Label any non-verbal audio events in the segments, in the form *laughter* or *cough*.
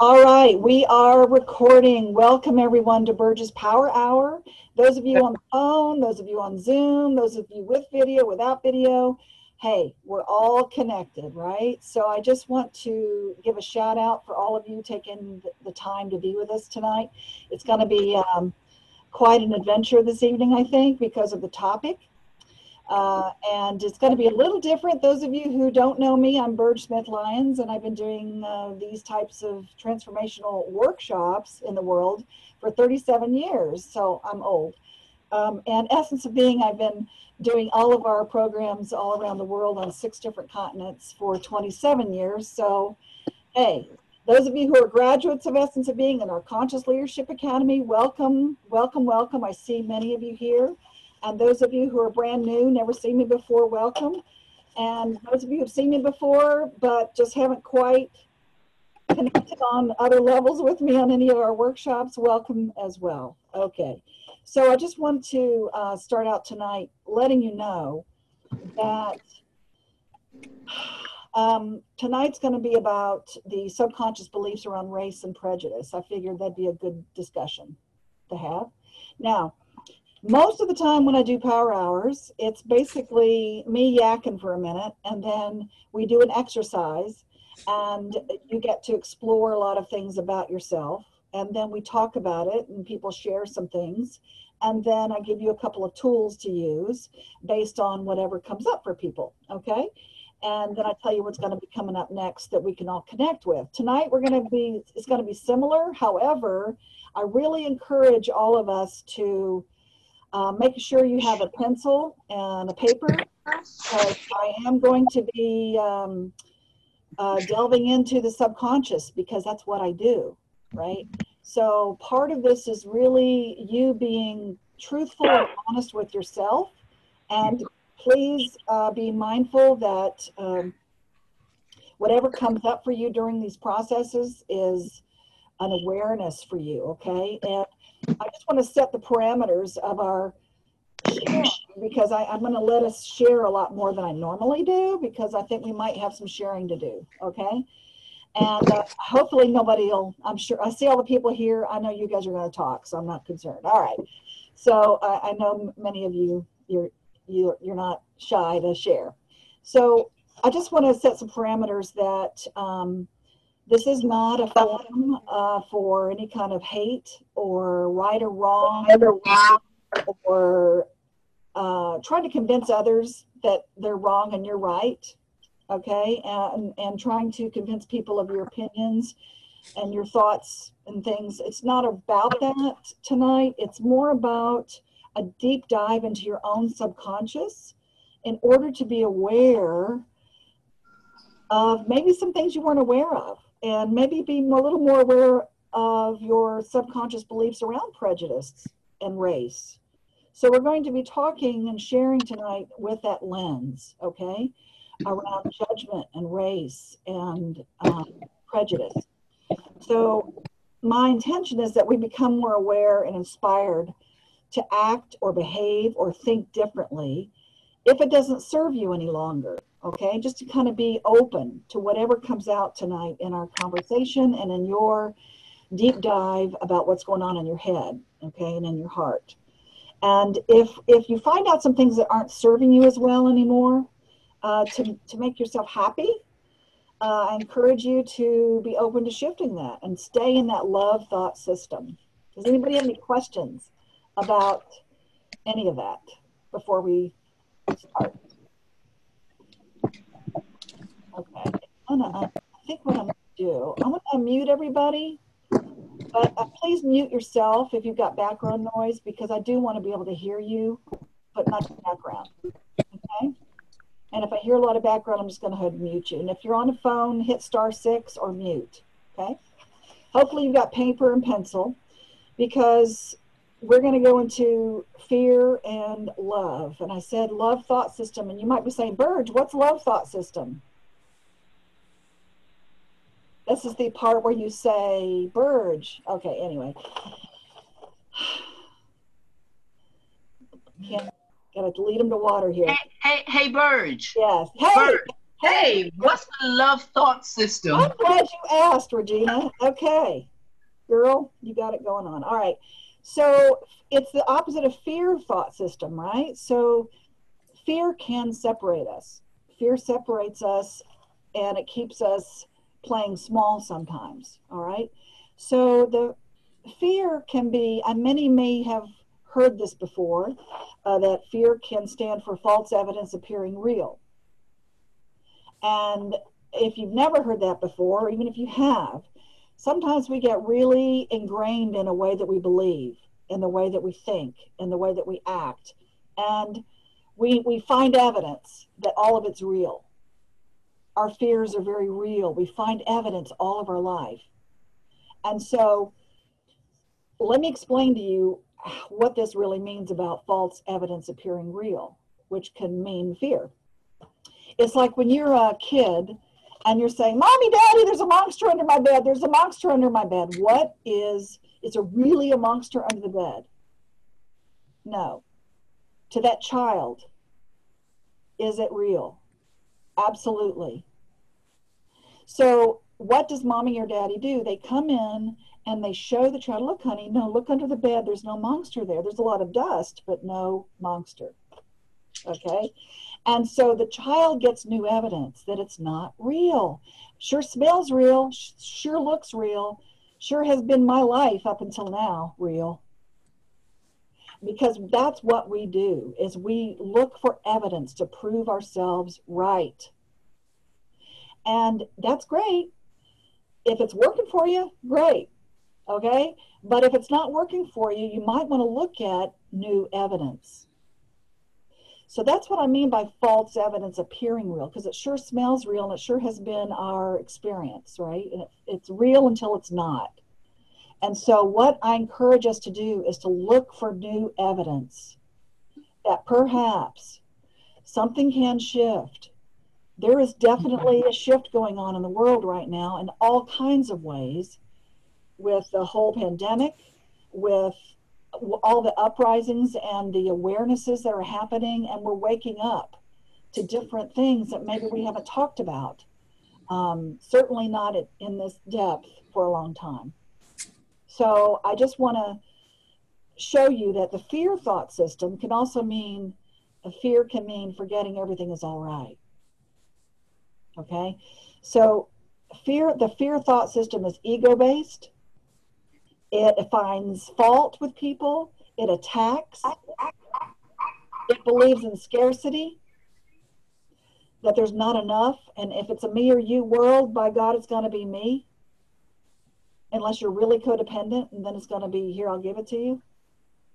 All right, we are recording. Welcome everyone to Burge's Power Hour. Those of you on the phone, those of you on Zoom, those of you with video, without video, hey, we're all connected, right? So I just want to give a shout out for all of you taking the- the time to be with us tonight. It's going to be um, quite an adventure this evening, I think, because of the topic. Uh, and it's going to be a little different. Those of you who don't know me, I'm Burge Smith Lyons, and I've been doing uh, these types of transformational workshops in the world for 37 years. So I'm old. Um, and Essence of Being, I've been doing all of our programs all around the world on six different continents for 27 years. So, hey, those of you who are graduates of Essence of Being and our Conscious Leadership Academy, welcome, welcome, welcome. I see many of you here. And those of you who are brand new, never seen me before, welcome. And those of you who've seen me before, but just haven't quite connected on other levels with me on any of our workshops, welcome as well. Okay. So I just want to uh, start out tonight letting you know that *sighs* um, tonight's going to be about the subconscious beliefs around race and prejudice. I figured that'd be a good discussion to have. Now, most of the time when I do power hours, it's basically me yakking for a minute and then we do an exercise and you get to explore a lot of things about yourself. And then we talk about it and people share some things. And then I give you a couple of tools to use based on whatever comes up for people. Okay. And then I tell you what's going to be coming up next that we can all connect with. Tonight we're going to be, it's going to be similar. However, I really encourage all of us to uh, make sure you have a pencil and a paper I am going to be um, uh, delving into the subconscious because that's what I do, right? So part of this is really you being truthful and honest with yourself. And please uh, be mindful that um, whatever comes up for you during these processes is an awareness for you, okay? And I just want to set the parameters of our sharing because I, I'm going to let us share a lot more than I normally do because I think we might have some sharing to do, okay? And uh, hopefully nobody will, I'm sure, I see all the people here. I know you guys are going to talk, so I'm not concerned. All right. So I know many of you, you're, you're, you're not shy to share. So I just want to set some parameters that um, this is not a forum uh, for any kind of hate or right or wrong or uh, trying to convince others that they're wrong and you're right. Okay. And, and trying to convince people of your opinions and your thoughts and things. It's not about that tonight. It's more about a deep dive into your own subconscious in order to be aware of maybe some things you weren't aware of and maybe be a little more aware of your subconscious beliefs around prejudice and race. So we're going to be talking and sharing tonight with that lens, okay, around judgment and race and um, prejudice. So my intention is that we become more aware and inspired to act or behave or think differently if it doesn't serve you any longer okay? Just to kind of be open to whatever comes out tonight in our conversation and in your deep dive about what's going on in your head okay and in your heart. And if if you find out some things that aren't serving you as well anymore uh, to, to make yourself happy uh, i encourage you to be open to shifting that and stay in that love thought system. Does anybody have any questions about any of that before we Okay, uh, I think what I'm gonna do, I'm gonna unmute everybody. But uh, please mute yourself if you've got background noise because I do want to be able to hear you, but not the background. Okay? And if I hear a lot of background, I'm just gonna go mute you. And if you're on a phone, hit star six or mute. Okay? Hopefully you've got paper and pencil because we're going to go into fear and love. And I said love thought system. And you might be saying, Burge, what's love thought system? This is the part where you say, Burge. Okay, anyway. Can't, gotta lead them to water here. Hey, hey, hey, Burge. Yes. Hey, Burge. Hey, what's the love thought system? I'm glad you asked, Regina. Okay. Girl, you got it going on. All right. So it's the opposite of fear thought system, right? So fear can separate us. Fear separates us and it keeps us playing small sometimes. All right. So the fear can be, and many may have heard this before, uh, that fear can stand for false evidence appearing real. And if you've never heard that before, or even if you have, sometimes we get really ingrained in a way that we believe, in the way that we think, in the way that we act. And we, we find evidence that all of it's real. Our fears are very real. We find evidence all of our life. And so let me explain to you what this really means about false evidence appearing real, which can mean fear. It's like when you're a kid and you're saying, Mommy, Daddy, there's a monster under my bed. There's a monster under my bed. What is, is there really a monster under the bed? No. To that child, is it real? Absolutely. So, what does mommy or daddy do? They come in and they show the child, look, honey, no, look under the bed. There's no monster there. There's a lot of dust, but no monster. Okay. And so the child gets new evidence that it's not real. Sure smells real, sure looks real, sure has been my life up until now real. Because that's what we do is we look for evidence to prove ourselves right. And that's great. If it's working for you, great. Okay? But if it's not working for you, you might want to look at new evidence. So that's what I mean by false evidence appearing real, because it sure smells real and it sure has been our experience, right? And it, it's real until it's not. And so, what I encourage us to do is to look for new evidence that perhaps something can shift. There is definitely a shift going on in the world right now in all kinds of ways with the whole pandemic, with all the uprisings and the awarenesses that are happening, and we're waking up to different things that maybe we haven't talked about. Um, certainly not in this depth for a long time. So I just want to show you that the fear thought system can also mean a fear can mean forgetting everything is all right. Okay, so fear the fear thought system is ego based it finds fault with people. It attacks. It believes in scarcity, that there's not enough. And if it's a me or you world, by God, it's going to be me. Unless you're really codependent, and then it's going to be here, I'll give it to you.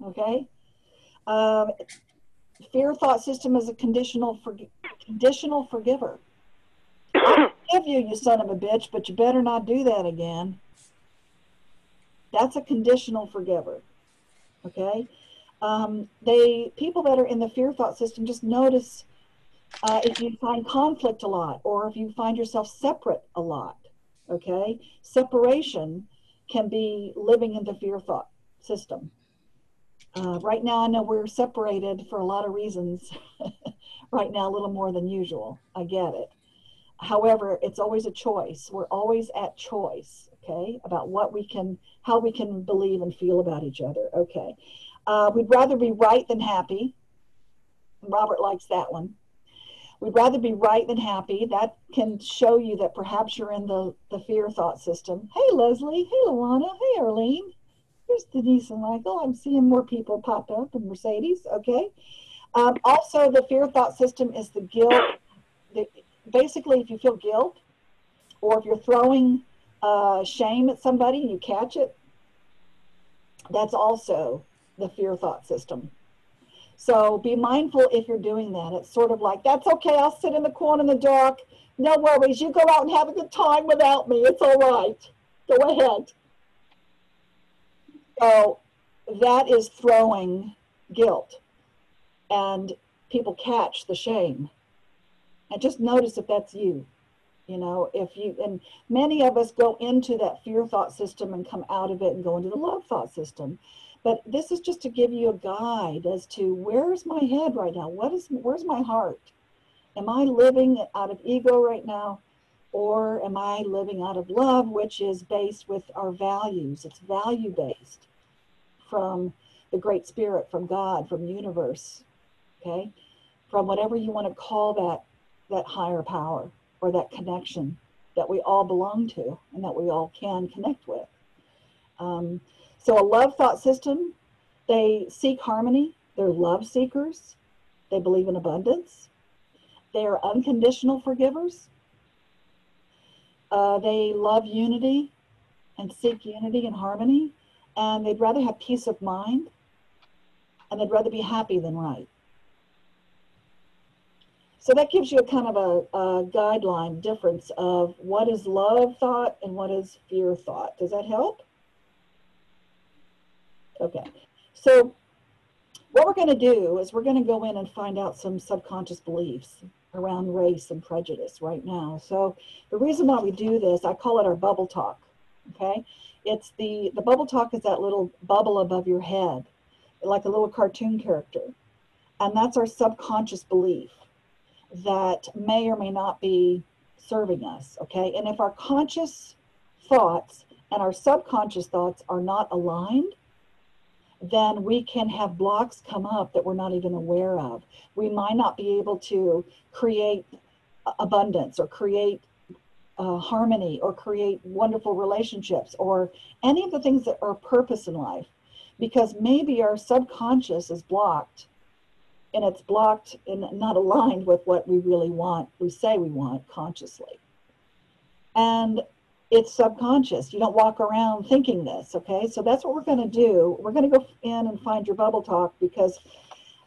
Okay? Um, fear thought system is a conditional, for, conditional forgiver. I forgive you, you son of a bitch, but you better not do that again. That's a conditional forgiver. Okay? Um, they people that are in the fear thought system just notice uh, if you find conflict a lot or if you find yourself separate a lot. Okay? Separation can be living in the fear thought system. Uh, right now, I know we're separated for a lot of reasons. *laughs* right now, a little more than usual. I get it. However, it's always a choice. We're always at choice okay, about what we can, how we can believe and feel about each other, okay. Uh, we'd rather be right than happy. Robert likes that one. We'd rather be right than happy. That can show you that perhaps you're in the, the fear thought system. Hey, Leslie. Hey, Luana. Hey, Arlene. Here's Denise and Michael. I'm seeing more people pop up and Mercedes. Okay. Um, also, the fear thought system is the guilt. The, basically, if you feel guilt or if you're throwing uh, shame at somebody and you catch it, that's also the fear thought system. So be mindful if you're doing that. It's sort of like, that's okay, I'll sit in the corner in the dark. No worries, you go out and have a good time without me. It's all right. Go ahead. So that is throwing guilt. And people catch the shame. And just notice if that's you you know if you and many of us go into that fear thought system and come out of it and go into the love thought system but this is just to give you a guide as to where's my head right now what is where's my heart Am I living out of ego right now? Or am I living out of love, which is based with our values? It's value based from the Great Spirit, from God, from universe, okay? From whatever you want to call that, that higher power or that connection that we all belong to and that we all can connect with. Um, so a love thought system, they seek harmony, they're love seekers, they believe in abundance, they are unconditional forgivers, uh, they love unity and seek unity and harmony, and they'd rather have peace of mind, and they'd rather be happy than right. So that gives you a kind of a, a guideline difference of what is love thought and what is fear thought. Does that help? Okay. So what we're going to do is we're going to go in and find out some subconscious beliefs around race and prejudice right now. So the reason why we do this, I call it our bubble talk. Okay, it's the the bubble talk is that little bubble above your head, like a little cartoon character, and that's our subconscious belief that may or may not be serving us. Okay, and if our conscious thoughts and our subconscious thoughts are not aligned, then we can have blocks come up that we're not even aware of. We might not be able to create abundance or create uh, harmony or create wonderful relationships or any of the things that are purpose in life because maybe our subconscious is blocked and it's blocked and not aligned with what we really want, we say we want consciously. And it's subconscious. You don't walk around thinking this, okay? So that's what we're going to do. We're going to go in and find your bubble talk because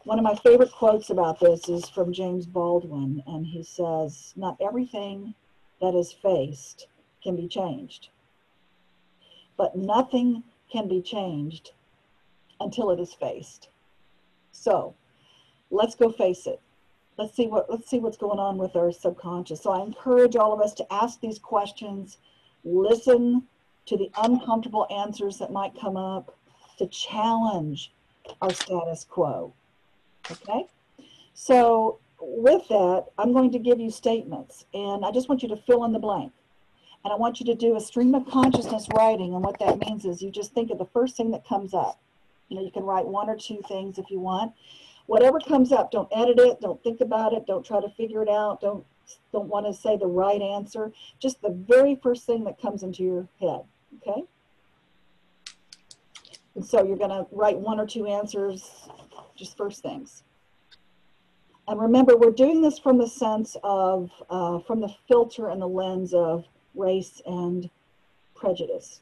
one of my favorite quotes about this is from James Baldwin, and he says, Not everything that is faced can be changed, but nothing can be changed until it is faced. So let's go face it. Let's see what let's see what's going on with our subconscious. So I encourage all of us to ask these questions listen to the uncomfortable answers that might come up, to challenge our status quo. Okay? So, with that, I'm going to give you statements, and I just want you to fill in the blank. And I want you to do a stream of consciousness writing, and what that means is you just think of the first thing that comes up. You know, you can write one or two things if you want. Whatever comes up, don't edit it, don't think about it, don't try to figure it out, don't don't want to say the right answer, just the very first thing that comes into your head, okay? And so you're going to write one or two answers, just first things. And remember, we're doing this from the sense of, uh, from the filter and the lens of race and prejudice.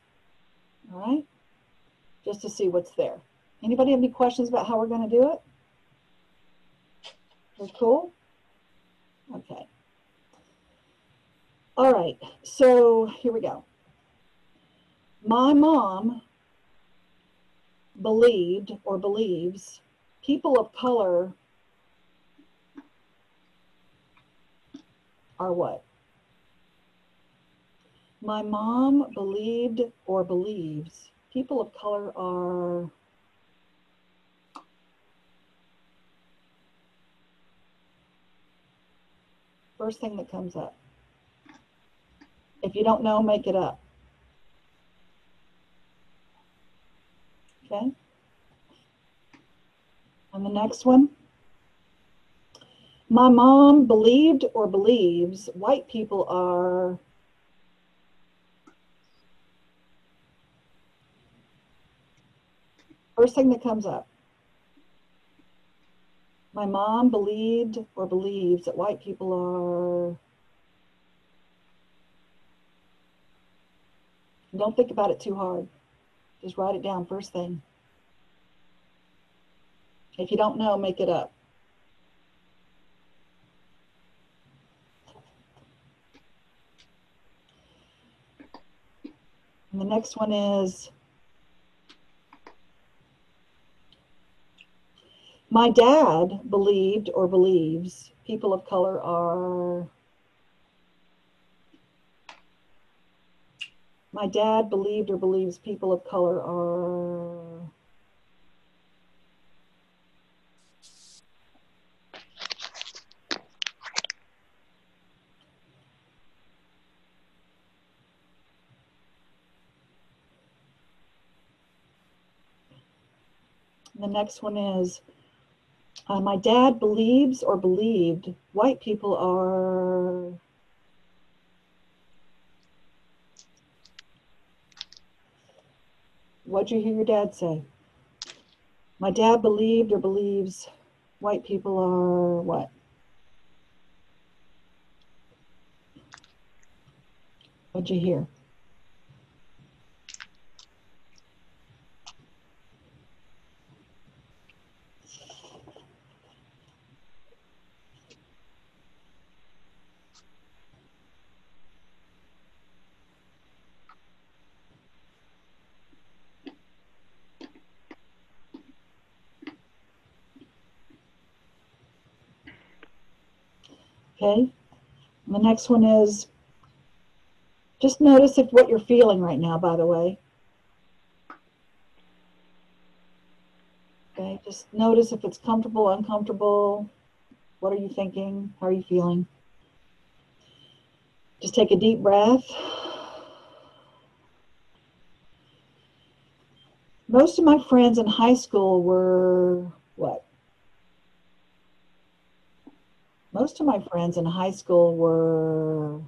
All right? Just to see what's there. Anybody have any questions about how we're going to do it? Cool? Okay. All right, so here we go. My mom believed or believes people of color are what? My mom believed or believes people of color are first thing that comes up. If you don't know, make it up. Okay. And the next one. My mom believed or believes white people are first thing that comes up. My mom believed or believes that white people are Don't think about it too hard. Just write it down first thing. If you don't know, make it up. And the next one is My dad believed or believes people of color are. My dad believed or believes people of color are. The next one is uh, my dad believes or believed white people are What'd you hear your dad say? My dad believed or believes white people are what? What'd you hear? Okay. And the next one is just notice if what you're feeling right now, by the way. Okay, just notice if it's comfortable, uncomfortable. What are you thinking? How are you feeling? Just take a deep breath. Most of my friends in high school were what? Most of my friends in high school were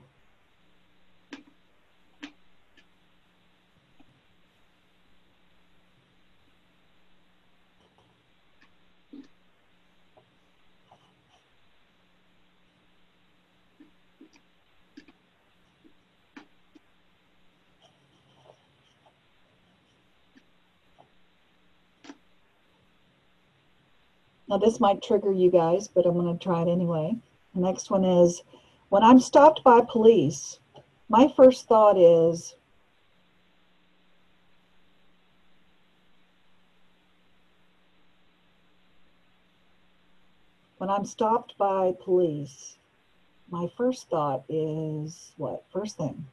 Now, this might trigger you guys, but I'm going to try it anyway. The next one is when I'm stopped by police, my first thought is, when I'm stopped by police, my first thought is what? First thing.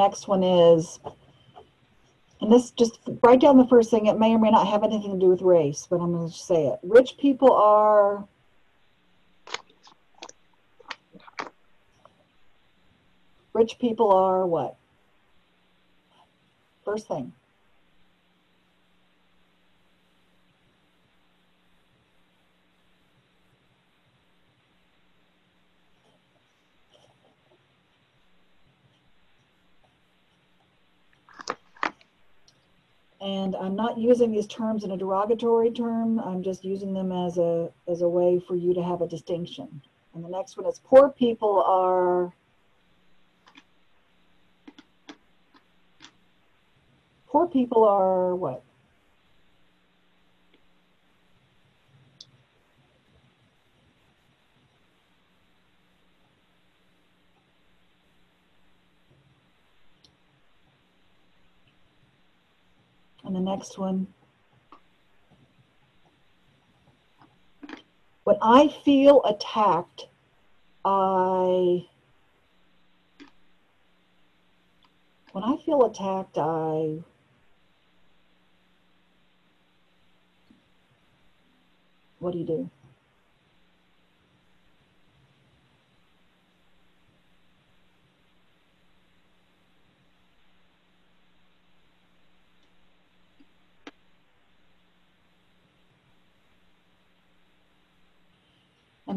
Next one is, and this just write down the first thing. It may or may not have anything to do with race, but I'm going to say it. Rich people are. Rich people are what? First thing. And I'm not using these terms in a derogatory term. I'm just using them as a as a way for you to have a distinction. And the next one is poor people are poor people are what? Next one. When I feel attacked, I. When I feel attacked, I. What do you do?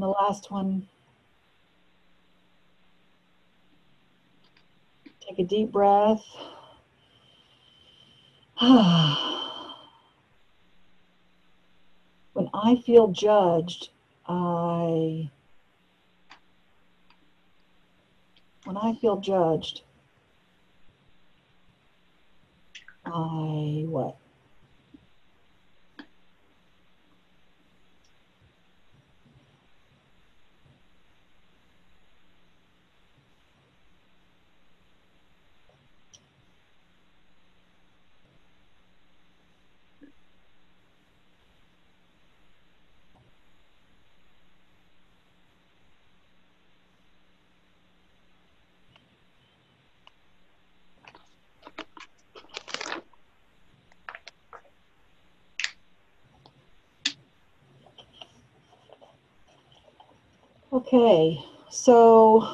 The last one, take a deep breath. *sighs* when I feel judged, I when I feel judged, I what? Okay, so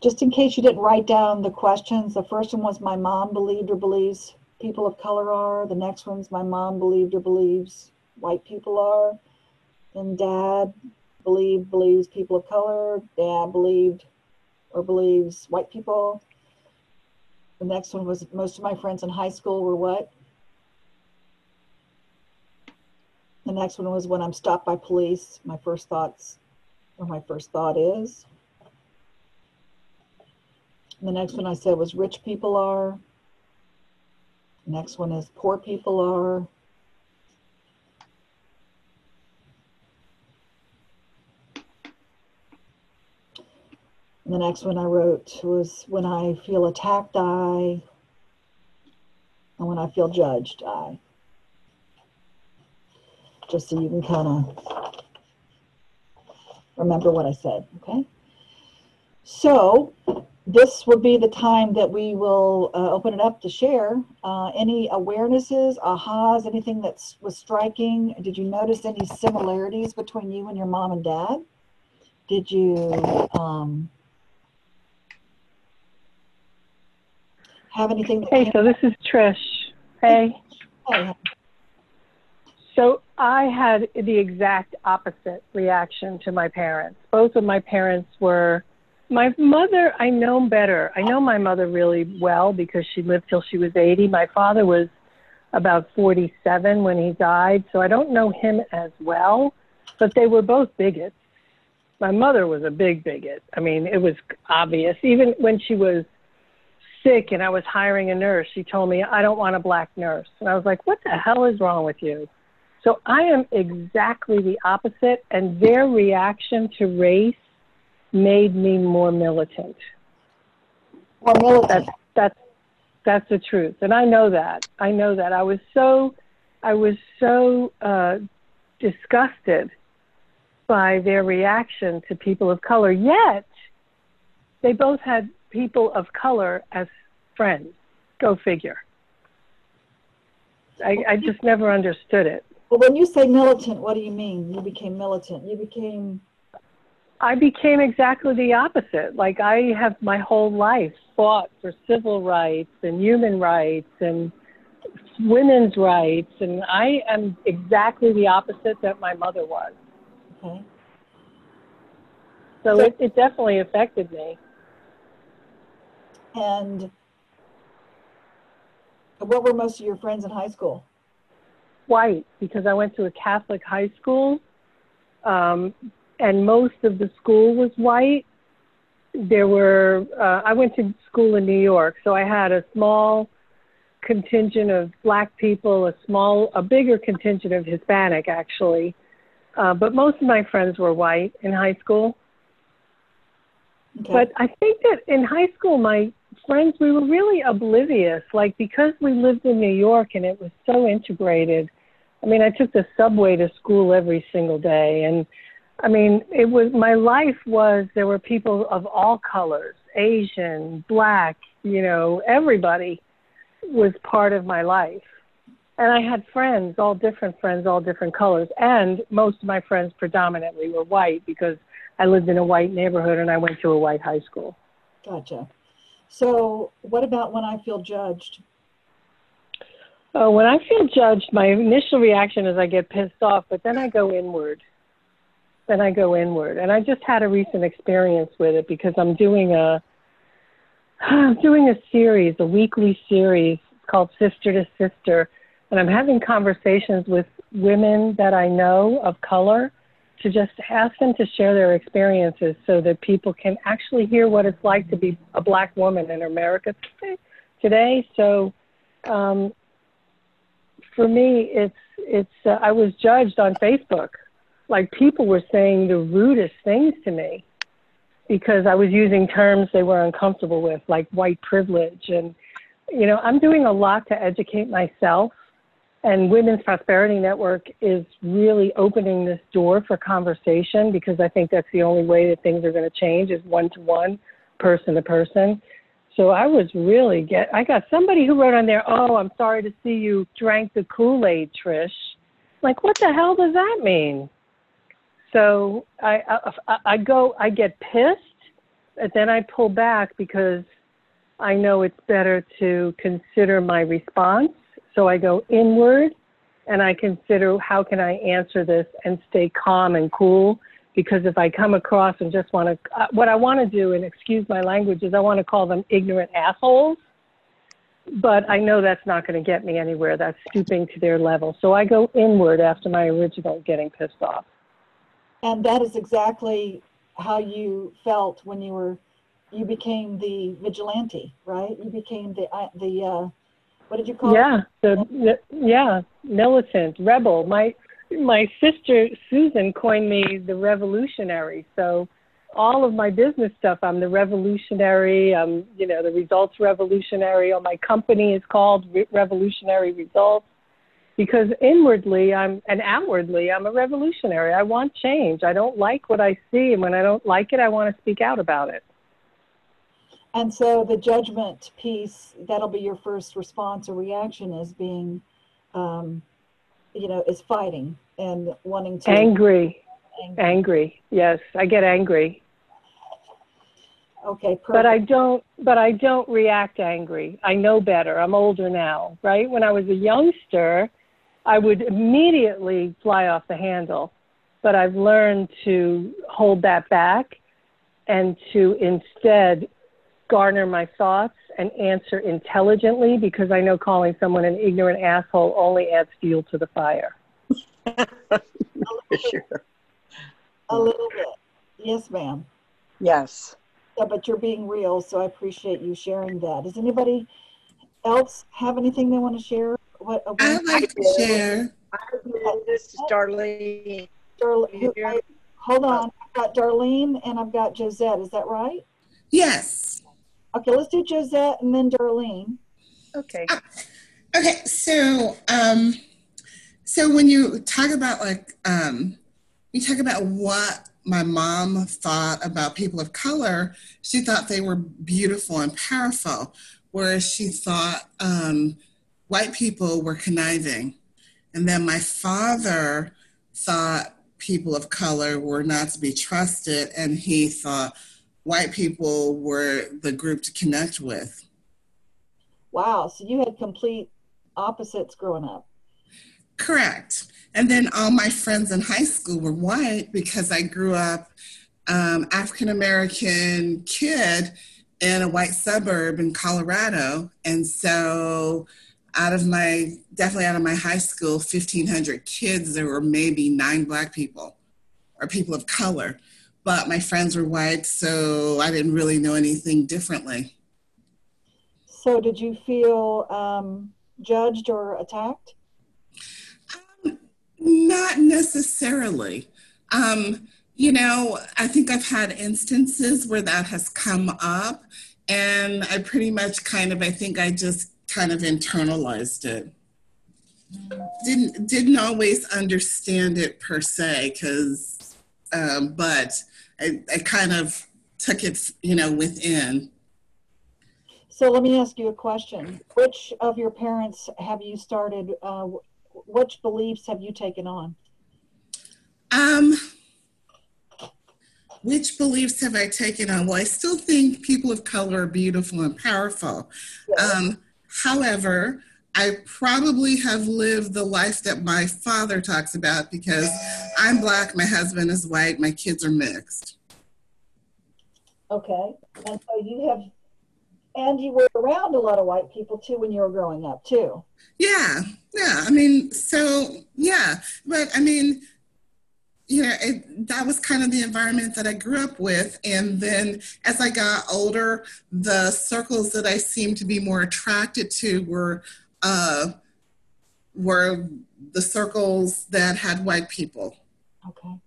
just in case you didn't write down the questions, the first one was my mom believed or believes people of color are. The next one's my mom believed or believes white people are. And dad believed, believes people of color. Dad believed or believes white people. The next one was most of my friends in high school were what? The next one was when I'm stopped by police, my first thoughts, or my first thought is. The next one I said was rich people are. Next one is poor people are. And the next one I wrote was when I feel attacked, I, and when I feel judged, I. Just so you can kind of remember what I said, okay? So this would be the time that we will uh, open it up to share. Uh, any awarenesses, ahas, anything that was striking? Did you notice any similarities between you and your mom and dad? Did you um, have anything? Hey, so this is Trish. Hey. Hey, So I had the exact opposite reaction to my parents. Both of my parents were, my mother, I know better. I know my mother really well because she lived till she was 80. My father was about 47 when he died, so I don't know him as well, but they were both bigots. My mother was a big bigot. I mean, it was obvious. Even when she was sick and I was hiring a nurse, she told me, I don't want a black nurse. And I was like, what the hell is wrong with you? So I am exactly the opposite, and their reaction to race made me more militant. or militant. That's that's that's the truth, and I know that. I know that. I was so I was so uh, disgusted by their reaction to people of color. Yet they both had people of color as friends. Go figure. I, I just never understood it. When you say militant, what do you mean? You became militant. You became I became exactly the opposite. Like I have my whole life fought for civil rights and human rights and women's rights, and I am exactly the opposite that my mother was. okay. So So- it, it definitely affected me. And what were most of your friends in high school? White, because I went to a Catholic high school, um, and most of the school was white. There were, uh, I went to school in New York, so I had a small contingent of black people, a small, a bigger contingent of Hispanic actually. Uh, but most of my friends were white in high school. Okay. But I think that in high school, my friends, we were really oblivious. Like, because we lived in New York and it was so integrated, I mean, I took the subway to school every single day. And I mean, it was my life was there were people of all colors Asian, black, you know, everybody was part of my life. And I had friends, all different friends, all different colors. And most of my friends predominantly were white because I lived in a white neighborhood and I went to a white high school. Gotcha. So, what about when I feel judged? Uh, when I feel judged, my initial reaction is I get pissed off, but then I go inward. Then I go inward, and I just had a recent experience with it because I'm doing a *sighs* I'm doing a series, a weekly series called Sister to Sister, and I'm having conversations with women that I know of color to just ask them to share their experiences so that people can actually hear what it's like to be a black woman in America today. So um, for me, it's it's. Uh, I was judged on Facebook. Like people were saying the rudest things to me because I was using terms they were uncomfortable with, like white privilege. And you know, I'm doing a lot to educate myself. And Women's Prosperity Network is really opening this door for conversation because I think that's the only way that things are going to change is one to one, person to person. So I was really get. I got somebody who wrote on there, "Oh, I'm sorry to see you drank the Kool Aid, Trish." Like, what the hell does that mean? So I, I, I go, I get pissed, and then I pull back because I know it's better to consider my response. So I go inward and I consider how can I answer this and stay calm and cool. Because if I come across and just want to, uh, what I want to do, and excuse my language, is I want to call them ignorant assholes. But I know that's not going to get me anywhere. That's stooping to their level. So I go inward after my original getting pissed off. And that is exactly how you felt when you were, you became the vigilante, right? You became the, uh, the, uh, what did you call yeah, it? the yeah, militant, rebel. My my sister Susan coined me the revolutionary. So all of my business stuff, I'm the revolutionary. I'm you know the results revolutionary. Or my company is called Re- Revolutionary Results because inwardly I'm and outwardly I'm a revolutionary. I want change. I don't like what I see, and when I don't like it, I want to speak out about it. And so the judgment piece, that'll be your first response or reaction is being, um, you know, is fighting and wanting to. Angry. Angry. Angry. Yes, I get angry. Okay, perfect. But I don't but I don't react angry. I know better. I'm older now, right? When I was a youngster, I would immediately fly off the handle. But I've learned to hold that back and to instead garner my thoughts and answer intelligently because I know calling someone an ignorant asshole only adds fuel to the fire. *laughs* A little bit. Yes, ma'am. Yes. Yeah, but you're being real, so I appreciate you sharing that. Does anybody else have anything they want to share? What, uh, I'd like to share. This is Darlene. Darl- you hear I- hold on. I've got Darlene and I've got Josette. Is that right? Yes. Okay, let's do Josette and then Darlene. Okay. Okay. So, um, so when you talk about like, um, you talk about what my mom thought about people of color, she thought they were beautiful and powerful, whereas she thought um, white people were conniving. And then my father thought people of color were not to be trusted, and he thought white people were the group to connect with. Wow, so you had complete opposites growing up. Correct. And then all my friends in high school were white because I grew up um, African American kid in a white suburb in Colorado, and so out of my definitely out of my high school 1500 kids there were maybe nine black people or people of color but my friends were white so i didn't really know anything differently So did you feel um, judged or attacked? Not necessarily. Um, you know, I think I've had instances where that has come up, and I pretty much kind of, I think I just kind of internalized it. Didn't didn't always understand it per se, because, um, but I, I kind of took it, you know, within. So let me ask you a question. Which of your parents have you started, uh, which beliefs have you taken on? Um, which beliefs have I taken on? Well, I still think people of color are beautiful and powerful. Um, however, I probably have lived the life that my father talks about because I'm black, my husband is white, my kids are mixed. Okay, and so you have, and you were around a lot of white people too when you were growing up too. Yeah, yeah. I mean, so yeah, but I mean, you know, it, that was kind of the environment that I grew up with. And then as I got older, the circles that I seemed to be more attracted to were uh, were the circles that had white people. Okay.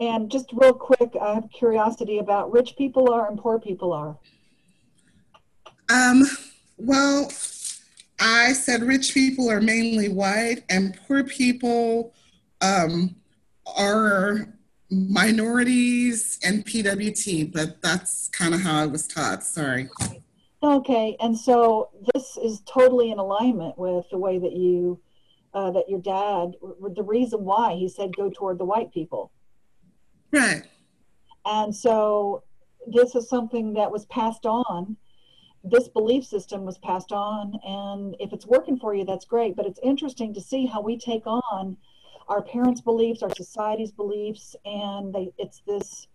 And just real quick, I have curiosity about rich people are and poor people are. Um, well, I said rich people are mainly white, and poor people um, are minorities and PWT, but that's kind of how I was taught. Sorry. Okay, and so this is totally in alignment with the way that you uh, that your dad, the reason why he said go toward the white people. Right. And so this is something that was passed on. This belief system was passed on. And if it's working for you, that's great. But it's interesting to see how we take on our parents' beliefs, our society's beliefs, and they, it's this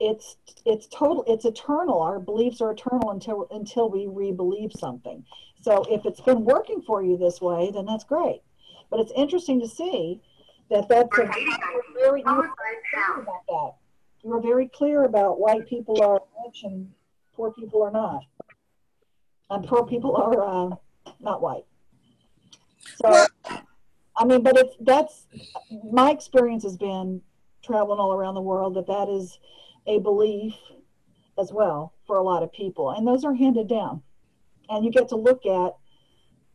it's it's total it's eternal. Our beliefs are eternal until until we re-believe something. So if it's been working for you this way then that's great. But it's interesting to see that that's a, very you were very clear about that. You were very clear about white people are rich and poor people are not. And poor people are uh, not white. So i mean but it's that's my experience has been traveling all around the world that that is a belief as well for a lot of people. And those are handed down. And you get to look at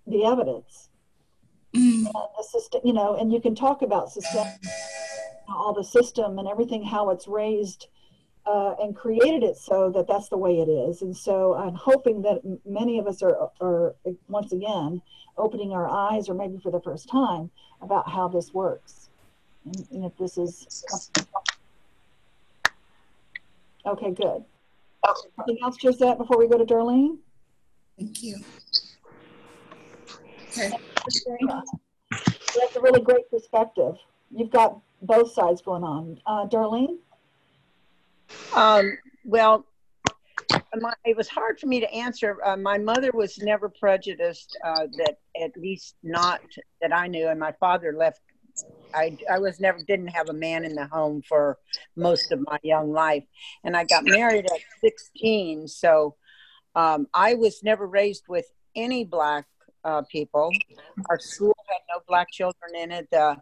the evidence. Mm. the system, you know, and you can talk about system, all the system and everything, how it's raised uh, and created it so that that's the way it is. And so I'm hoping that many of us are, are once again opening our eyes, or maybe for the first time, about how this works. And, and if this is Okay, good. Anything else, Josette, before we go to Darlene? Thank you. Okay. That's a really great perspective. You've got both sides going on. Uh, Darlene? Um, well, my, it was hard for me to answer. Uh, my mother was never prejudiced, uh, that at least not that I knew, and my father left I, I was never didn't have a man in the home for most of my young life. And i got married at 16 so um, i was never raised with any black uh, people. Our school had no black children in it. The,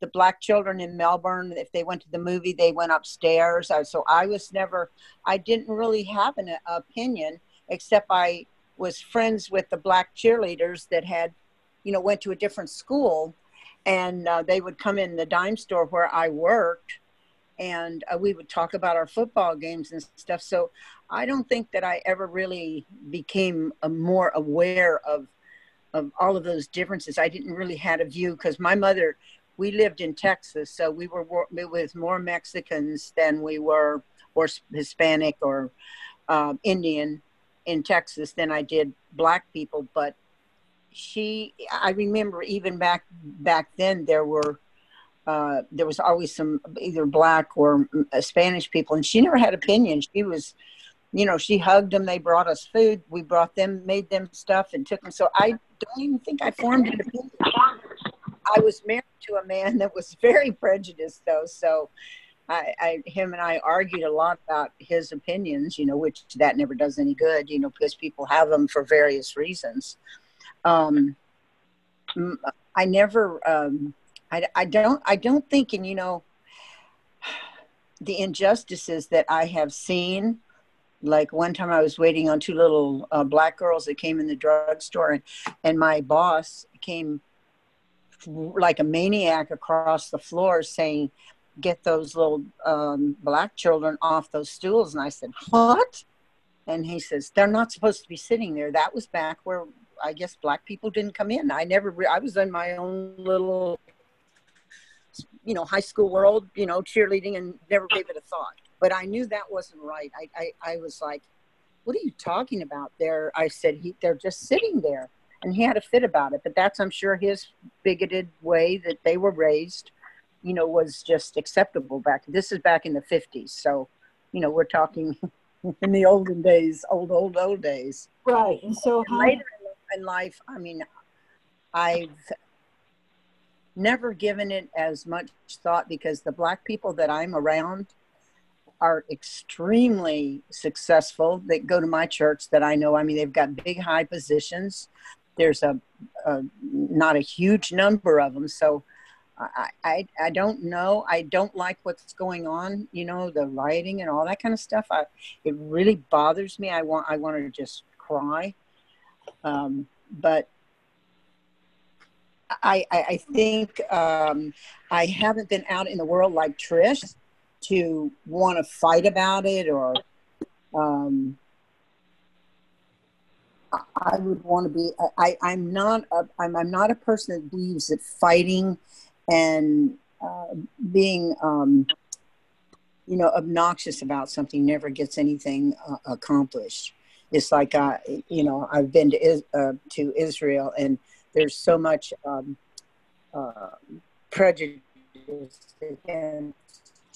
the black children in melbourne if they went to the movie they went upstairs. So i was never i didn't really have an opinion except i was friends with the black cheerleaders that had you know went to a different school and uh, they would come in the dime store where I worked, and uh, we would talk about our football games and stuff. So I don't think that I ever really became uh, more aware of of all of those differences. I didn't really had a view because my mother, we lived in Texas, so we were with more Mexicans than we were or Hispanic or uh, Indian in Texas than I did black people, but she i remember even back back then there were uh, there was always some either black or uh, spanish people and she never had opinions. She was you know she hugged them they brought us food we brought them made them stuff and took them so i don't even think i formed an opinion. I was married to a man that was very prejudiced though so I, I, him and I argued a lot about his opinions, you know, which that never does any good, you know, because people have them for various reasons um, I never, um, I, I don't, I don't think, and you know, the injustices that I have seen. Like one time, I was waiting on two little uh, black girls that came in the drugstore, and, and my boss came like a maniac across the floor saying, "Get those little um, black children off those stools." And I said, "What?" And he says, "They're not supposed to be sitting there." That was back where I guess black people didn't come in. I never, re- I was in my own little, you know, high school world, you know, cheerleading and never gave it a thought. But I knew that wasn't right. I, I, I was like, what are you talking about there? I said, he, they're just sitting there. And he had a fit about it. But that's, I'm sure, his bigoted way that they were raised, you know, was just acceptable back. This is back in the 50s. So, you know, we're talking *laughs* in the olden days, old, old, old days. Right. And so, and later in life, I mean, I've never given it as much thought because the black people that I'm around are extremely successful that go to my church that I know. I mean, they've got big, high positions. There's a, a not a huge number of them. So I, I, I don't know. I don't like what's going on, you know, the rioting and all that kind of stuff. I, it really bothers me. I want, I want to just cry. Um, but I, I, I think um, I haven't been out in the world like Trish to want to fight about it or um, I would want to be. I, I'm not. A, I'm, I'm not a person that believes that fighting and uh, being, um, you know, obnoxious about something never gets anything uh, accomplished. It's like I, you know, I've been to uh, to Israel, and there's so much um, uh, prejudice against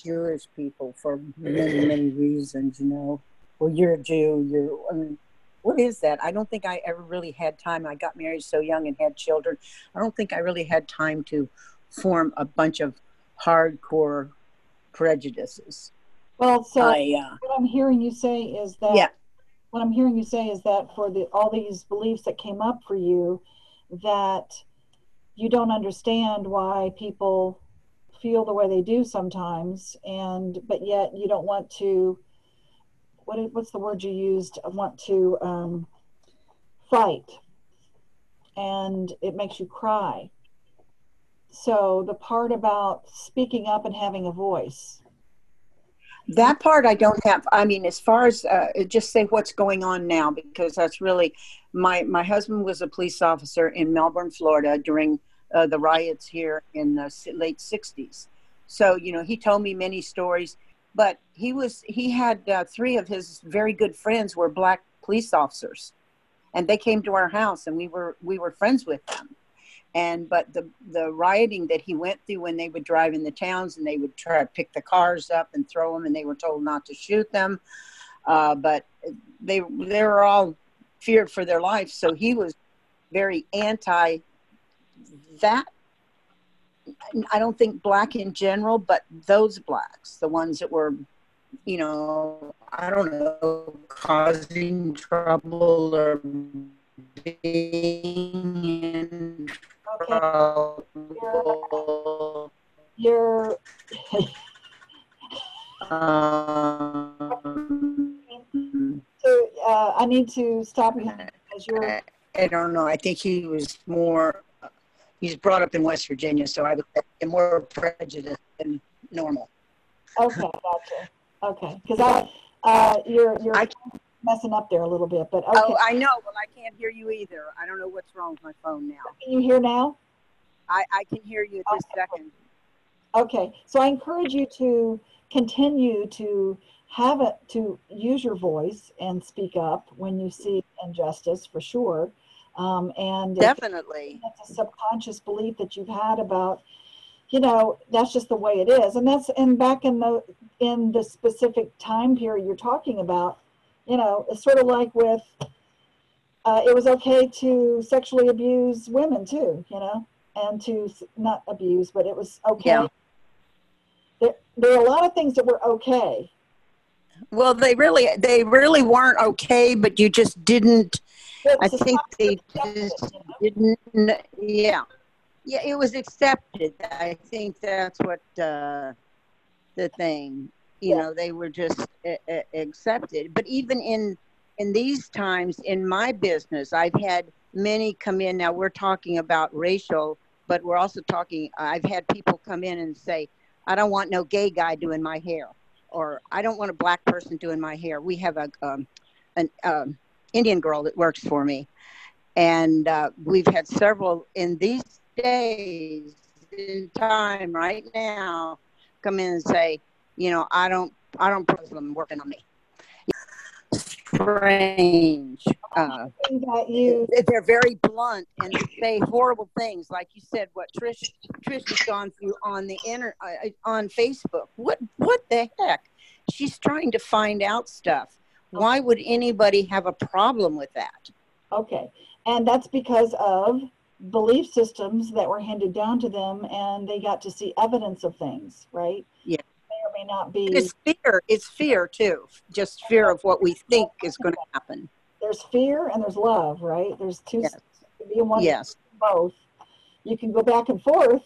Jewish people for many many reasons. You know, well, you're a Jew. You're. I mean, what is that? I don't think I ever really had time. I got married so young and had children. I don't think I really had time to form a bunch of hardcore prejudices. Well, so I, uh, what I'm hearing you say is that Yeah. What I'm hearing you say is that for the all these beliefs that came up for you, that you don't understand why people feel the way they do sometimes, and but yet you don't want to. What is- what's the word you used? Want to um, fight, and it makes you cry. So the part about speaking up and having a voice. That part I don't have. I mean, as far as uh, just say what's going on now, because that's really my my husband was a police officer in Melbourne, Florida during uh, the riots here in the late '60s. So you know, he told me many stories. But he was he had uh, three of his very good friends were black police officers, and they came to our house, and we were we were friends with them. And but the the rioting that he went through when they would drive in the towns and they would try to pick the cars up and throw them, and they were told not to shoot them. Uh, but they they were all feared for their life, so he was very anti that. I don't think black in general, but those blacks, the ones that were, you know, I don't know, causing trouble or being in Okay, trouble. you're Um, so uh, I need to stop you because you're I, don't know. I think he was more. He's brought up in West Virginia, so I would say more prejudiced than normal. okay. Gotcha. Okay, because I uh, you're you're I- messing up there a little bit, but okay. Oh, I know. Well, I can't hear you either. I don't know what's wrong with my phone now. Can you hear now? I, I can hear you at this second. Okay, so I encourage you to continue to have it to use your voice and speak up when you see injustice for sure. Um, and Definitely. that's a subconscious belief that you've had about, you know, that's just the way it is. And that's and back in the in the specific time period you're talking about, you know, it's sort of like with uh, it was okay to sexually abuse women too, you know, and to not abuse, but it was okay. Yeah. There, there are a lot of things that were okay. Well, they really they really weren't okay, but you just didn't. I think they just you know? didn't. Yeah, yeah. It was accepted. I think that's what uh, the thing. You Yeah. know, they were just uh, uh, accepted. But even in in these times in my business, I've had many come in. Now we're talking about racial, but we're also talking. I've had people come in and say, "I don't want no gay guy doing my hair," or "I don't want a black person doing my hair." We have a um, an um, Indian girl that works for me, and uh, we've had several in these days in time right now come in and say, you know, I don't, I don't put them working on me. Strange. Uh, you they're very blunt and they say horrible things, like you said. What Trish Trish has gone through on the inter uh, on Facebook. What what the heck? She's trying to find out stuff. Why would anybody have a problem with that? Okay. And that's because of belief systems that were handed down to them and they got to see evidence of things, right? Yeah. May or may not be. It's fear. It's fear too. Just fear of what we think is going to happen. There's fear and there's love, right? There's two, Yes. to be in one, Yes. both. You can go back and forth.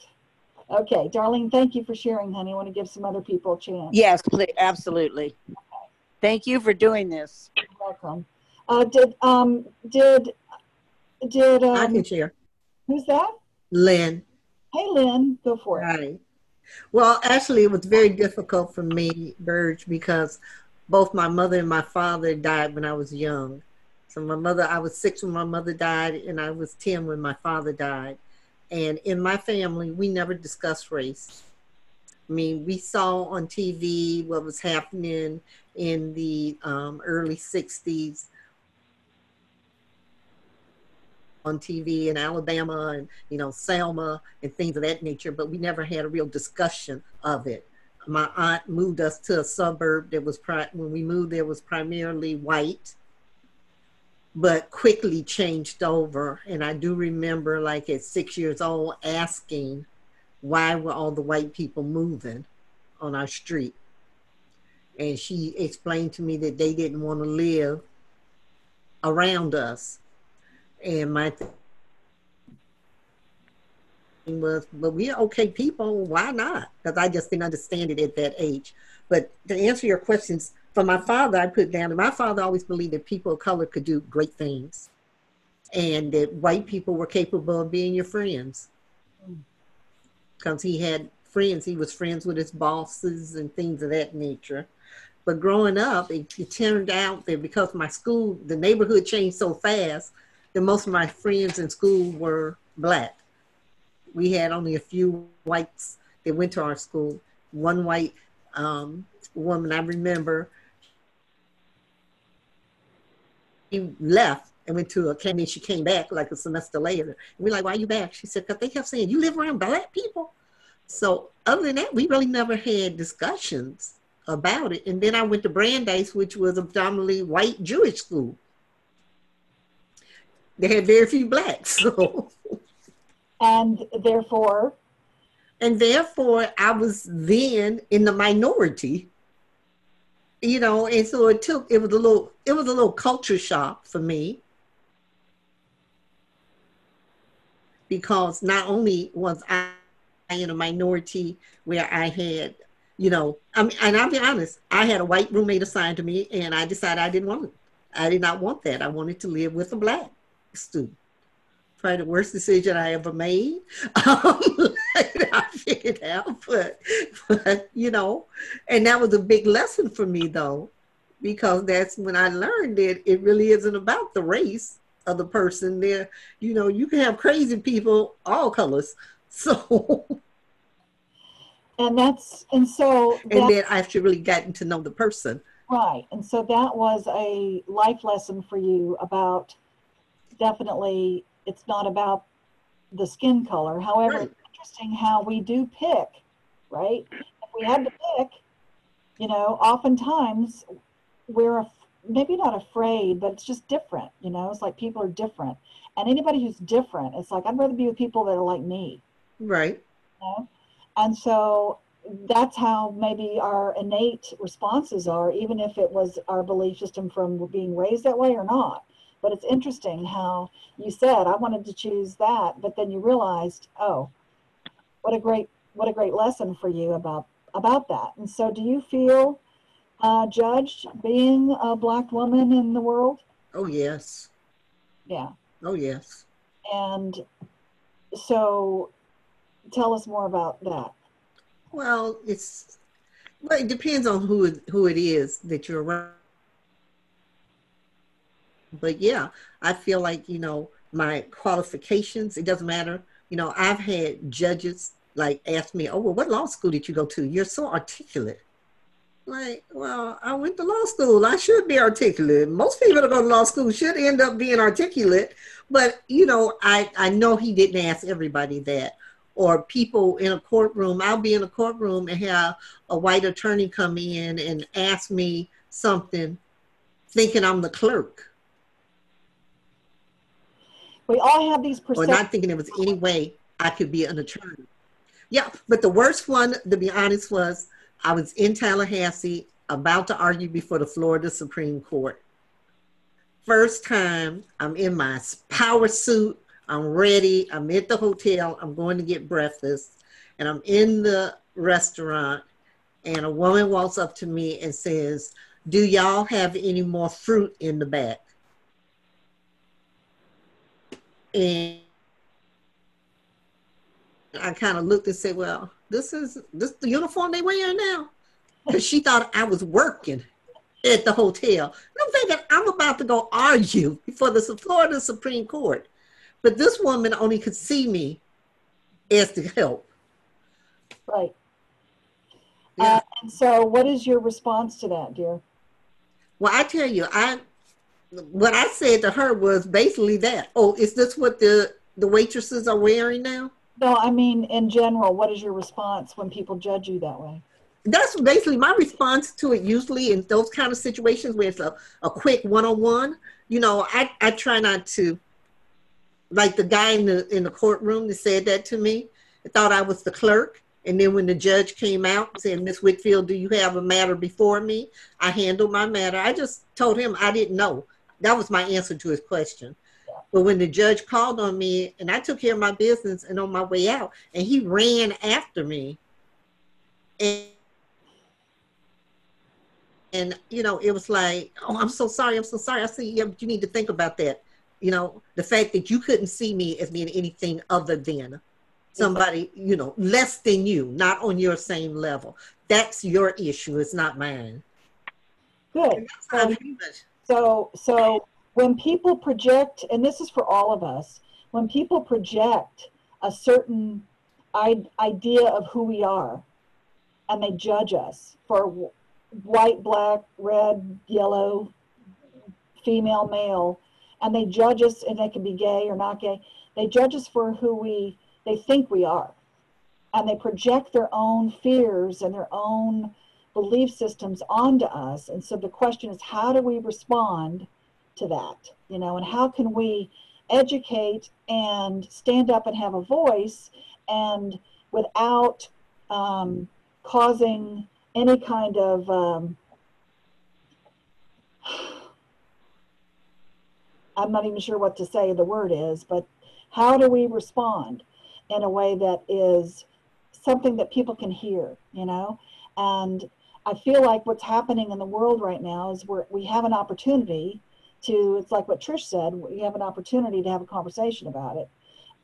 Okay. Darlene, thank you for sharing, honey. I want to give some other people a chance. Yes. Please, absolutely. Thank you for doing this. You're welcome. Uh, did, um, did, did, I um, can share. who's that? Lynn. Hey, Lynn, go for it. Hi. Well, actually, it was very difficult for me, Burge, because both my mother and my father died when I was young. So my mother, I was six when my mother died, and I was 10 when my father died. And in my family, we never discussed race. I mean, we saw on TV what was happening in the um, early 60s on TV in Alabama and, you know, Selma and things of that nature, but we never had a real discussion of it. My aunt moved us to a suburb that was, pri- when we moved there, was primarily white but quickly changed over. And I do remember, like at six years old, asking, why were all the white people moving on our street? And she explained to me that they didn't want to live around us. And my thing was, but we're okay people. Why not? Because I just didn't understand it at that age. But to answer your questions, for my father, I put down, that my father always believed that people of color could do great things and that white people were capable of being your friends. Because he had friends, he was friends with his bosses and things of that nature. But growing up, it, it turned out that because my school, the neighborhood changed so fast, that most of my friends in school were black. We had only a few whites that went to our school. One white um, woman I remember she left and went to a academy. She came back like a semester later. And we're like, why are you back? She said, because they kept saying, you live around black people. So other than that, we really never had discussions about it. And then I went to Brandeis, which was a predominantly white Jewish school. They had very few blacks. *laughs* So And therefore, and therefore I was then in the minority you know, and so it took it was a little it was a little culture shock for me because not only was I in a minority where I had, you know, I mean, and I'll be honest, I had a white roommate assigned to me, and I decided I didn't want it. I did not want that. I wanted to live with a black student probably the worst decision I ever made. *laughs* Um, I figured out, but, but you know, and that was a big lesson for me though, because that's when I learned that it really isn't about the race of the person. There, you know, you can have crazy people, all colors. *laughs* So. and that's and so and then I actually really gotten to know the person. Right, and so that was a life lesson for you about definitely it's not about the skin color. However, Right. it's interesting how we do pick, right? If we had to pick, you know, oftentimes we're af- maybe not afraid, but it's just different, you know, it's like people are different. And anybody who's different, it's like, I'd rather be with people that are like me, Right. you know? And so that's how maybe our innate responses are, even if it was our belief system from being raised that way or not. But it's interesting how you said I wanted to choose that, but then you realized, oh, what a great what a great lesson for you about about that. And so, do you feel uh, judged being a black woman in the world? Oh yes. Yeah. Oh yes. And so, tell us more about that. Well, it's well, it depends on who who it is that you're around. But yeah, I feel like you know my qualifications. It doesn't matter. You know, I've had judges like ask me, "Oh, well, what law school did you go to? You're so articulate." Like, well, I went to law school. I should be articulate. Most people that go to law school should end up being articulate. But you know, I I know he didn't ask everybody that or people in a courtroom. I'll be in a courtroom and have a white attorney come in and ask me something, thinking I'm the clerk, We all have these or perceptions. not thinking there was any way I could be an attorney. Yeah, but the worst one, to be honest, was I was in Tallahassee about to argue before the Florida Supreme Court. First time I'm in my power suit I'm ready. I'm at the hotel. I'm going to get breakfast. And I'm in the restaurant. And a woman walks up to me and says, Do y'all have any more fruit in the back? And I kind of looked and said, Well, this is this the uniform they wearing now. Because she thought I was working. at the hotel. And I'm thinking, I'm about to go argue before the Florida Supreme Court. But this woman only could see me as to help. Right. Yeah. Uh, and so, what is your response to that, dear? Well, I tell you, I what I said to her was basically that. Oh, is this what the the waitresses are wearing now? No, I mean, in general, what is your response when people judge you that way? That's basically my response to it. Usually, in those kind of situations where it's a, a quick one on one, you know, I I try not to. Like the guy in the in the courtroom that said that to me, I thought I was the clerk. And then when the judge came out and said, Miss Whitfield, do you have a matter before me? I handled my matter. I just told him I didn't know. That was my answer to his question. But when the judge called on me and I took care of my business and on my way out, and he ran after me. And, and you know, it was like, oh, I'm so sorry. I'm so sorry. I said, yeah, but you need to think about that. You know, the fact that you couldn't see me as being anything other than somebody, you know, less than you, not on your same level. That's your issue. It's not mine. Good. So, so, when people project, and this is for all of us, when people project a certain idea of who we are, and they judge us for white, black, red, yellow, female, male, and they judge us, and they can be gay or not gay. They judge us for who we they think we are, and they project their own fears and their own belief systems onto us. And so the question is, how do we respond to that? You know, and how can we educate and stand up and have a voice, and without um, causing any kind of um, I'm not even sure what to say the word is, but how do we respond in a way that is something that people can hear, you know? And I feel like what's happening in the world right now is we're, we have an opportunity to, it's like what Trish said, we have an opportunity to have a conversation about it.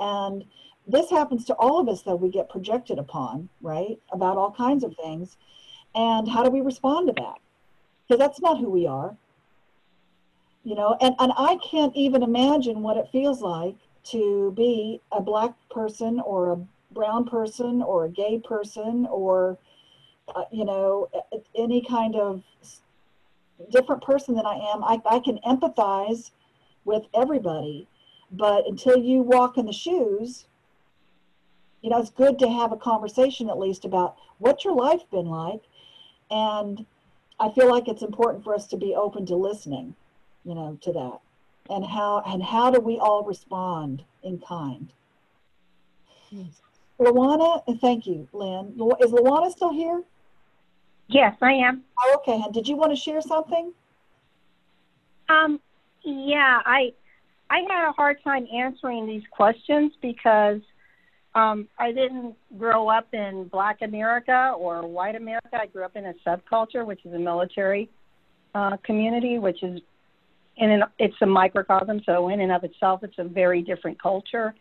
And this happens to all of us that we get projected upon, right? About all kinds of things. And how do we respond to that? Because that's not who we are you know and, and i can't even imagine what it feels like to be a black person or a brown person or a gay person or uh, you know any kind of different person than i am I, I can empathize with everybody but until you walk in the shoes you know it's good to have a conversation at least about what's your life been like and i feel like it's important for us to be open to listening you know, to that. And how and how do we all respond in kind? Luana, thank you, Lynn. Is Luana still here? Yes, I am. Oh, okay. hon. Did you want to share something? Um, yeah, I I had a hard time answering these questions because um, I didn't grow up in Black America or White America. I grew up in a subculture, which is a military uh, community, which is in an, it's a microcosm. So in and of itself, it's a very different culture.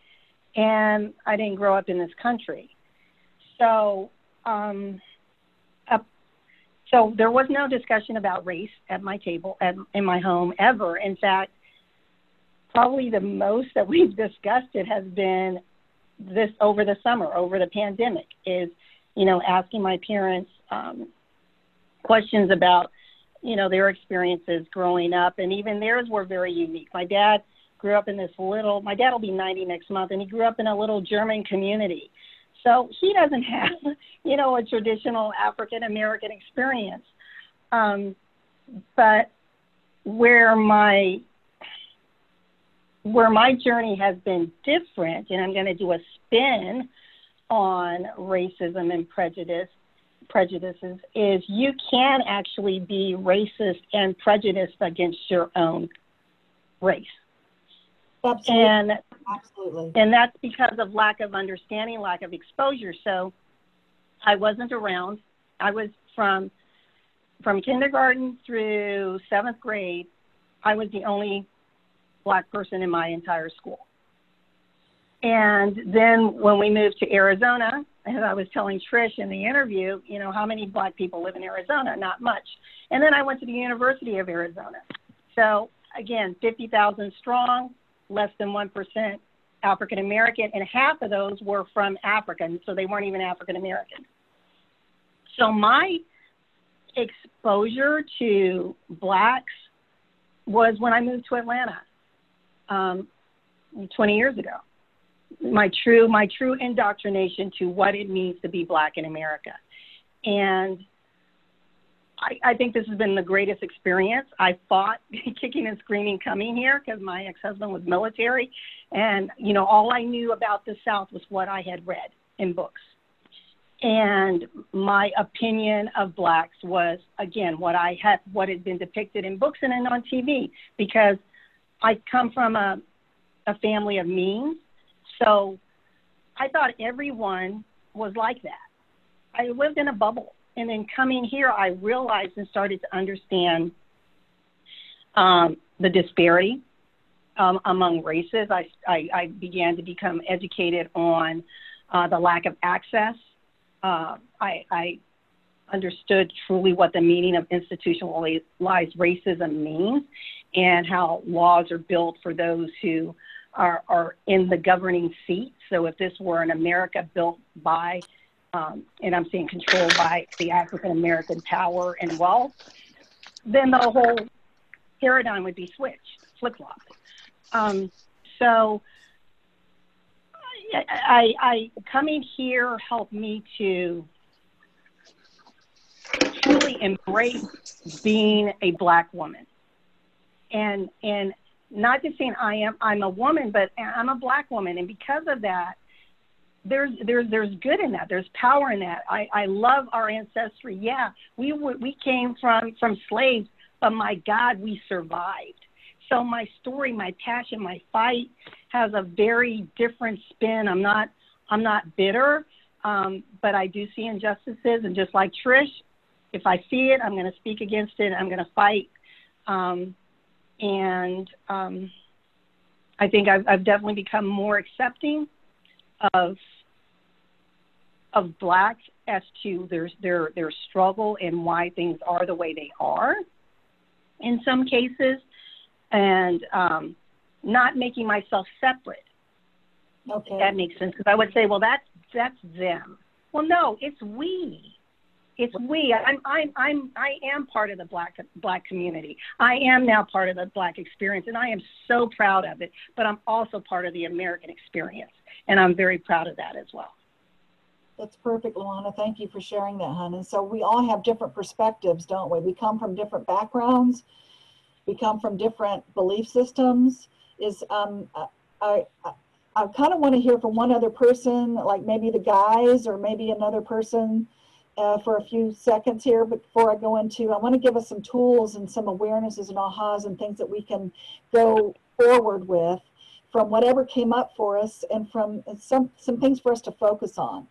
And I didn't grow up in this country, so um, so there was no discussion about race at my table at, in my home ever. In fact, probably the most that *laughs* we've discussed it has been this over the summer, over the pandemic, is you know asking my parents um, questions about you know their experiences growing up, and even theirs were very unique. My dad grew up in this little. My dad will be 90 next month, and he grew up in a little German community. So he doesn't have, *laughs* you know, a traditional African American experience. Um, but where my where my journey has been different, and I'm going to do a spin on racism and prejudice prejudices, is you can actually be racist and prejudiced against your own race. Absolutely. And Absolutely. and that's because of lack of understanding, lack of exposure. So I wasn't around. I was from from kindergarten through seventh grade. I was the only black person in my entire school. And then when we moved to Arizona, as I was telling Trish in the interview, you know, how many black people live in Arizona? Not much. And then I went to the University of Arizona. So again, 50,000 strong, less than 1% African American, and half of those were from Africa, so they weren't even African American. So my exposure to blacks was when I moved to Atlanta um, 20 years ago my true my true indoctrination to what it means to be black in America. And I, I think this has been the greatest experience. I fought *laughs* kicking and screaming coming here because my ex-husband was military, and you know all I knew about the South was what I had read in books. And my opinion of blacks was again what I had what had been depicted in books and then on TV because I come from a a family of means so I thought everyone was like that. I lived in a bubble. And then coming here, I realized and started to understand um, the disparity um, among races. I, I, I, began to become educated on uh, the lack of access. Uh, I, I understood truly what the meaning of institutionalized racism means and how laws are built for those who are, are in the governing seat. So if this were an America built by, um, and I'm seeing controlled by the African American power and wealth, then the whole paradigm would be switched, flip flop. Um, so I, I coming here helped me to truly embrace being a black woman and and not just saying I am I'm a woman, but I'm a black woman, and because of that, there's there's there's good in that. There's power in that. I I love our ancestry. Yeah, we we came from from slaves, but my God, we survived. So my story, my passion, my fight has a very different spin. I'm not I'm not bitter, um, but I do see injustices, and just like Trish, if I see it, I'm going to speak against it. I'm going to fight. Um, and um, I think I've, I've definitely become more accepting of of blacks as to their their their struggle and why things are the way they are in some cases, and um, not making myself separate. Okay. That makes sense because I would say, well, that's that's them. Well, no, it's we it's we. I'm I'm I'm I am part of the black black community. I am now part of the black experience, and I am so proud of it. But I'm also part of the American experience, and I'm very proud of that as well. That's perfect, Luana. Thank you for sharing that, hon. And so we all have different perspectives, don't we? We come from different backgrounds. We come from different belief systems. Is um I I, I kind of want to hear from one other person, like maybe the guys, or maybe another person uh, for a few seconds here before I go into, I want to give us some tools and some awarenesses and ahas and things that we can go forward with from whatever came up for us and from some, some things for us to focus on.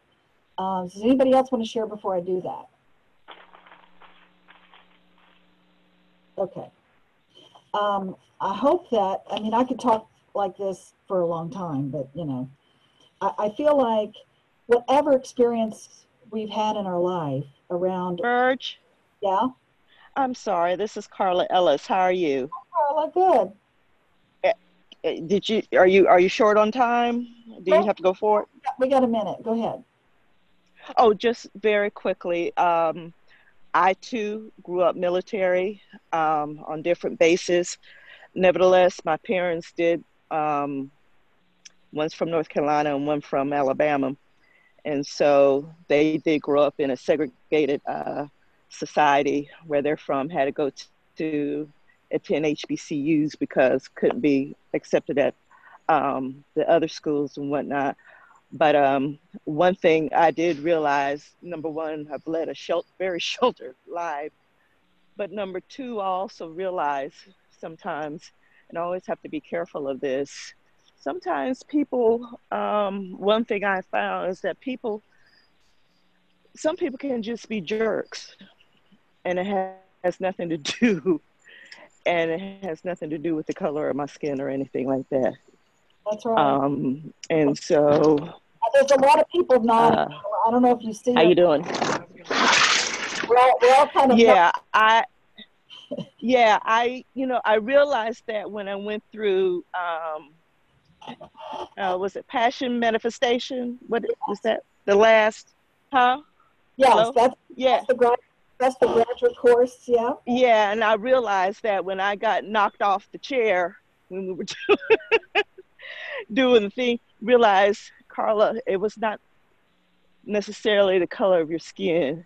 Uh, does anybody else want to share before I do that? Okay. Um, I hope that, I mean, I could talk like this for a long time, but you know, I, I feel like whatever experience we've had in our life around. Burge. Yeah. I'm sorry. This is Carla Ellis. How are you? Carla, good. Eh, eh, did you are you are you short on time? Do you have to go for it? We got a minute. Go ahead. Oh, just very quickly. Um, I too grew up military um, on different bases. Nevertheless, my parents did. Um, one's from North Carolina and one from Alabama and so they did grow up in a segregated uh, society where they're from had to go t- to attend hbcus because couldn't be accepted at um, the other schools and whatnot but um, one thing i did realize number one i've led a very *laughs* sheltered life but number two i also realize sometimes and I always have to be careful of this sometimes people, um, one thing I found is that people, some people can just be jerks and it has nothing to *laughs* do, and it has nothing to do with the color of my skin or anything like that. That's right. Um, and so. There's a lot of people not. Uh, I don't know if you see. How you doing? We're all, we're all kind of Yeah, I yeah, I you know, I realized that when I went through um uh, was it passion manifestation? What was that? The last huh? yes, Hello? that's Yeah. that's the grad, that's the graduate course. Yeah. Yeah, and I realized that when I got knocked off the chair when we were doing, *laughs* doing the thing, realized Carla, it was not necessarily the color of your skin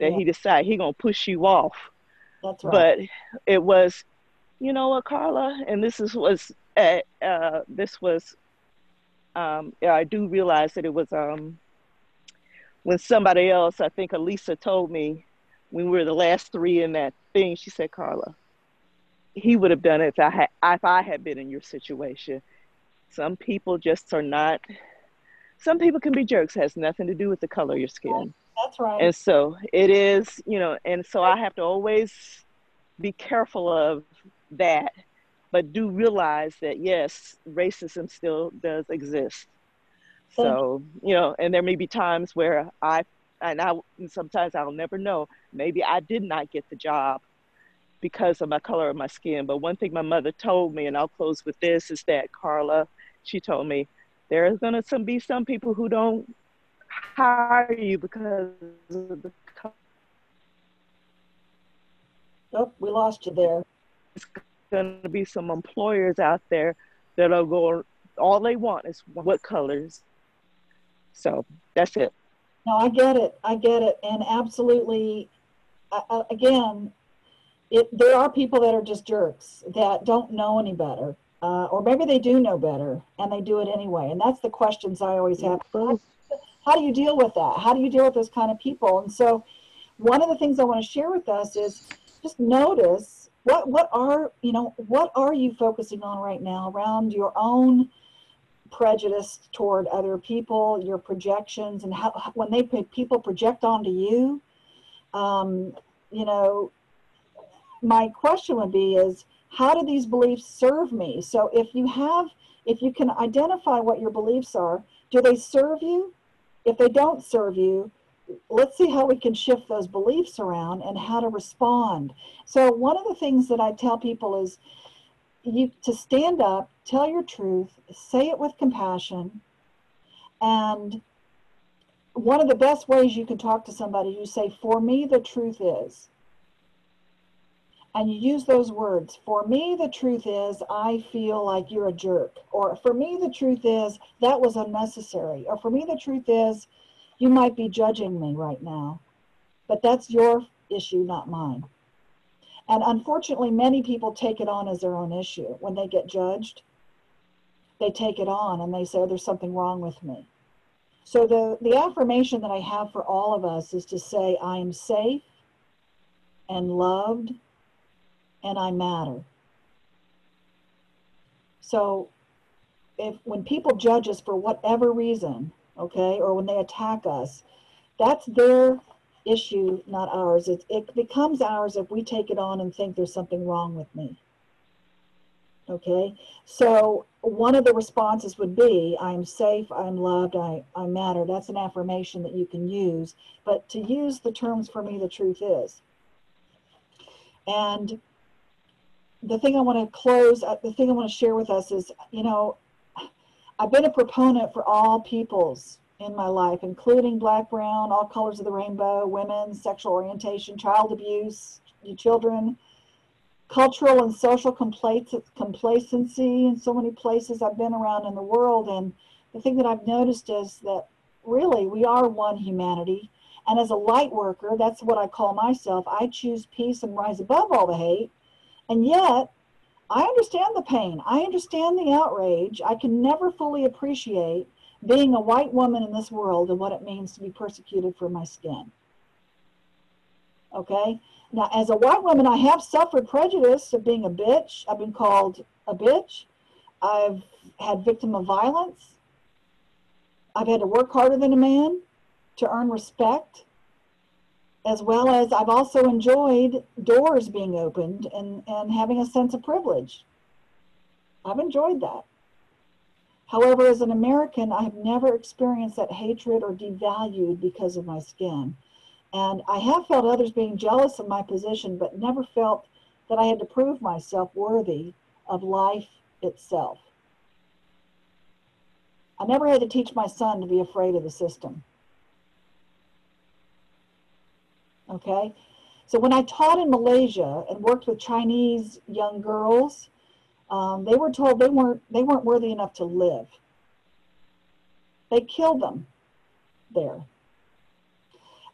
that Yeah. he decided he gonna push you off, That's right. but it was, you know what, Carla, and this is was uh, uh, this was, um, yeah, I do realize that it was um, when somebody else, I think Elisa told me when we were the last three in that thing, she said, Carla, he would have done it if I had if I had been in your situation. Some people just are not some people can be jerks, has nothing to do with the color of your skin. that's right. And so it is, you know, and so I have to always be careful of that, but do realize that yes, racism still does exist. So, you know, and there may be times where I, and I, and sometimes I'll never know, maybe I did not get the job because of my color of my skin. But one thing my mother told me, and I'll close with this, is that Carla, she told me, there is going to some, be some people who don't hire you because of the color. oh, we lost you there. going to be some employers out there that are going, all they want is what colors. So that's it. No, I get it. I get it. And absolutely, uh, again, it, there are people that are just jerks that don't know any better. Uh, or maybe they do know better and they do it anyway. And that's the questions I always have. How do you deal with that? How do you deal with those kind of people? And so, one of the things I want to share with us is just notice what what are you know what are you focusing on right now around your own prejudice toward other people, your projections, and how when they people project onto you. Um, you know, my question would be is how do these beliefs serve me? So if you have, if you can identify what your beliefs are, do they serve you? If they don't serve you, let's see how we can shift those beliefs around and how to respond. So one of the things that I tell people is you to stand up, tell your truth, say it with compassion, and one of the best ways you can talk to somebody, you say, For me, the truth is. And you use those words. For me, the truth is, I feel like you're a jerk. Or for me, the truth is, that was unnecessary. Or for me, the truth is, you might be judging me right now. But that's your issue, not mine. And unfortunately, many people take it on as their own issue. When they get judged, they take it on and they say, oh, There's something wrong with me. So, the, the affirmation that I have for all of us is to say, I am safe and loved and I matter. So, if when people judge us for whatever reason, okay, or when they attack us, that's their issue, not ours. It, it becomes ours if we take it on and think there's something wrong with me. Okay, so one of the responses would be I'm safe, I'm loved, I, I matter. That's an affirmation that you can use, but to use the terms for me, the truth is. And the thing I want to close, uh, the thing I want to share with us is, you know, I've been a proponent for all peoples in my life, including black, brown, all colors of the rainbow, women, sexual orientation, child abuse, children, cultural and social complacency in so many places I've been around in the world. And the thing that I've noticed is that really we are one humanity. And as a light worker, that's what I call myself. I choose peace and rise above all the hate. And yet, I understand the pain. I understand the outrage. I can never fully appreciate being a white woman in this world and what it means to be persecuted for my skin. Okay? Now, as a white woman, I have suffered prejudice of being a bitch. I've been called a bitch. I've had victim of violence. I've had to work harder than a man to earn respect, as well as I've also enjoyed doors being opened and, and having a sense of privilege. I've enjoyed that. However, as an American, I have never experienced that hatred or devalued because of my skin. And I have felt others being jealous of my position, but never felt that I had to prove myself worthy of life itself. I never had to teach my son to be afraid of the system. Okay? So when I taught in Malaysia and worked with Chinese young girls, um, they were told they weren't they weren't worthy enough to live. They killed them there.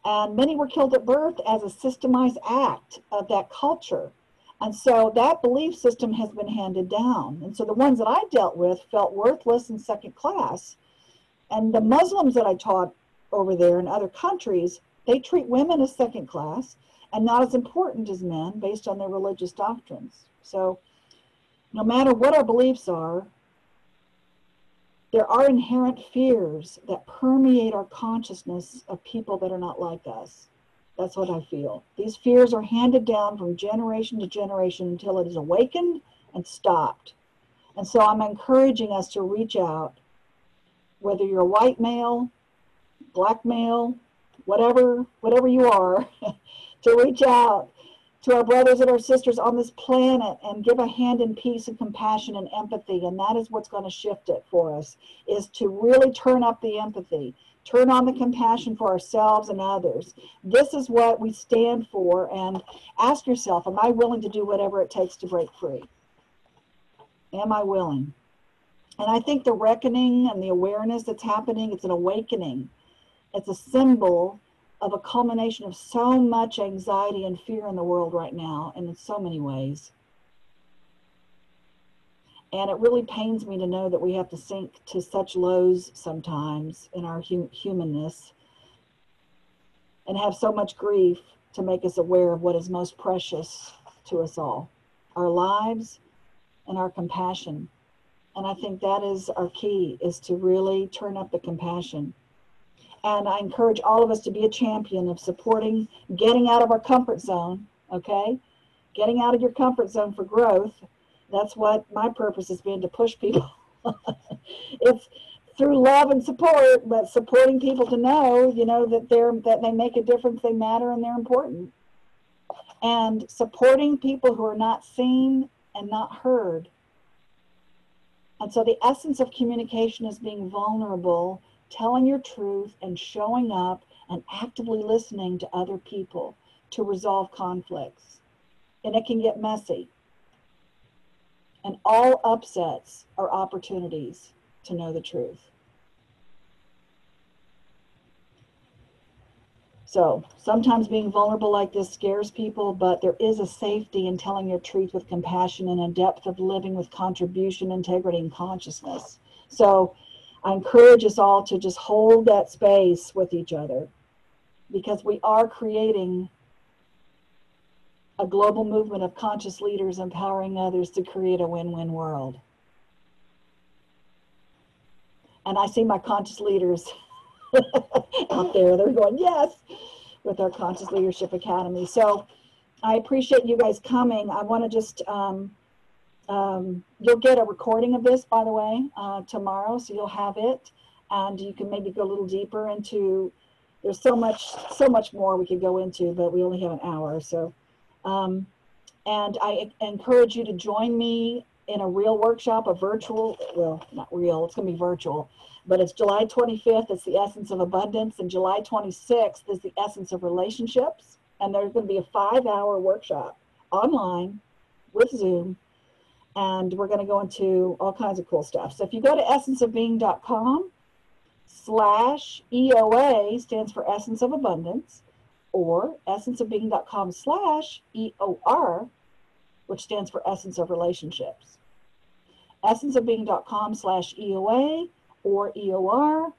And many were killed at birth as a systemized act of that culture. And so that belief system has been handed down. And so the ones that I dealt with felt worthless and second class. And the Muslims that I taught over there in other countries, they treat women as second class and not as important as men based on their religious doctrines. So no matter what our beliefs are, there are inherent fears that permeate our consciousness of people that are not like us. That's what I feel. These fears are handed down from generation to generation until it is awakened and stopped. And so I'm encouraging us to reach out, whether you're a white male, black male, whatever, whatever you are, *laughs* to reach out to our brothers and our sisters on this planet and give a hand in peace and compassion and empathy. And that is what's going to shift it for us, is to really turn up the empathy, turn on the compassion for ourselves and others. This is what we stand for. And ask yourself, am I willing to do whatever it takes to break free? Am I willing? And I think the reckoning and the awareness that's happening, it's an awakening. It's a symbol of a culmination of so much anxiety and fear in the world right now, and in so many ways. And it really pains me to know that we have to sink to such lows sometimes in our hum- humanness and have so much grief to make us aware of what is most precious to us all our lives and our compassion. And I think that is our key is to really turn up the compassion and I encourage all of us to be a champion of supporting getting out of our comfort zone, okay? Getting out of your comfort zone for growth. That's what my purpose has been to push people. *laughs* it's through love and support, but supporting people to know, you know, that they're that they make a difference, they matter and they're important. And supporting people who are not seen and not heard. And so the essence of communication is being vulnerable telling your truth and showing up and actively listening to other people to resolve conflicts. And it can get messy. And all upsets are opportunities to know the truth. So sometimes being vulnerable like this scares people, but there is a safety in telling your truth with compassion and a depth of living with contribution, integrity, and consciousness. So I encourage us all to just hold that space with each other because we are creating a global movement of conscious leaders empowering others to create a win win world. And I see my conscious leaders *laughs* out there. They're going, yes, with our Conscious Leadership Academy. So I appreciate you guys coming. I want to just um, um, you'll get a recording of this, by the way, uh, tomorrow, so you'll have it, and you can maybe go a little deeper into. There's so much, so much more we could go into, but we only have an hour, so. Um, and I encourage you to join me in a real workshop, a virtual, well, not real, it's going to be virtual, but it's July 25th. It's the essence of abundance, and July 26th is the essence of relationships. And there's going to be a five-hour workshop online with Zoom and we're going to go into all kinds of cool stuff. So if you go to essenceofbeing.com slash EOA stands for Essence of Abundance, or essenceofbeing.com slash EOR, which stands for Essence of Relationships. Essenceofbeing.com slash EOA or EOR,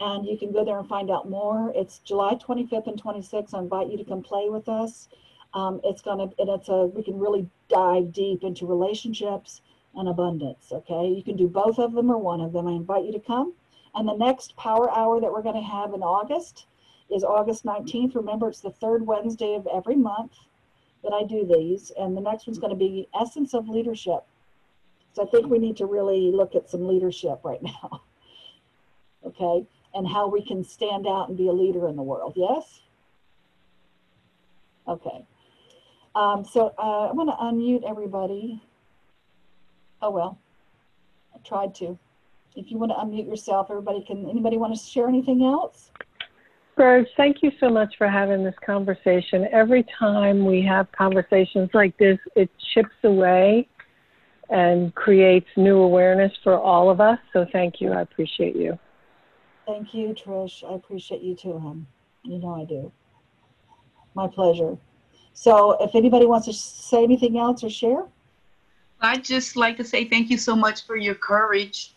and you can go there and find out more. It's July 25th and 26th. I invite you to come play with us. Um, it's gonna and it's a we can really dive deep into relationships and abundance. Okay, you can do both of them or one of them. I invite you to come. And the next power hour that we're going to have in August is August 19th. Remember, it's the third Wednesday of every month that I do these. And the next one's going to be Essence of Leadership. So I think we need to really look at some leadership right now. *laughs* Okay, and how we can stand out and be a leader in the world. Yes? Okay. Um, so uh, I'm going to unmute everybody. Oh, well, I tried to. If you want to unmute yourself, everybody can, anybody want to share anything else? Burge, thank you so much for having this conversation. Every time we have conversations like this, it chips away and creates new awareness for all of us. So thank you. I appreciate you. Thank you, Trish. I appreciate you too, hon. You know I do. My pleasure. So if anybody wants to say anything else or share? I'd just like to say thank you so much for your courage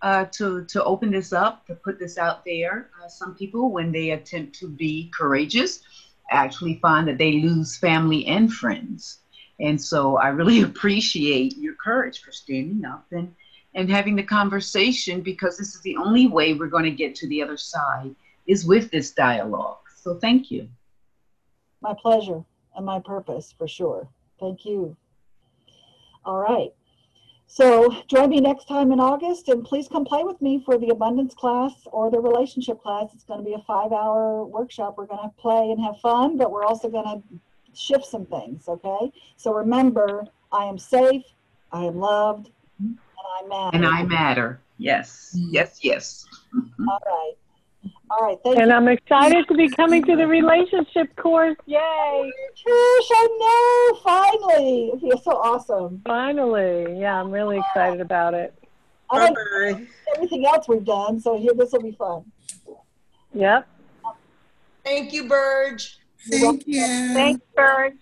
uh, to to open this up, to put this out there. Uh, some people, when they attempt to be courageous, actually find that they lose family and friends. And so I really *laughs* appreciate your courage for standing up and and having the conversation because this is the only way we're going to get to the other side is with this dialogue. So thank you. My pleasure and my purpose for sure. Thank you. All right. So join me next time in August and please come play with me for the abundance class or the relationship class. It's going to be a five hour workshop. We're going to play and have fun, but we're also going to shift some things. Okay. So remember, I am safe. I am loved and I matter. And I matter. Mm-hmm. Yes. Yes. Yes. *laughs* All right. All right. Thank And you. I'm excited to be coming to the relationship course. Yay! Trish, I know. Finally. It feels so awesome. Finally. Yeah, I'm really excited about it. I like Bye-bye. everything else we've done, so here this will be fun. Yep. Thank you, Burge. Thank you. Thanks, Bird.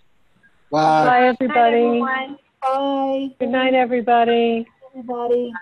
Bye, Night, everybody. everyone. Bye, Good night, everybody. everybody.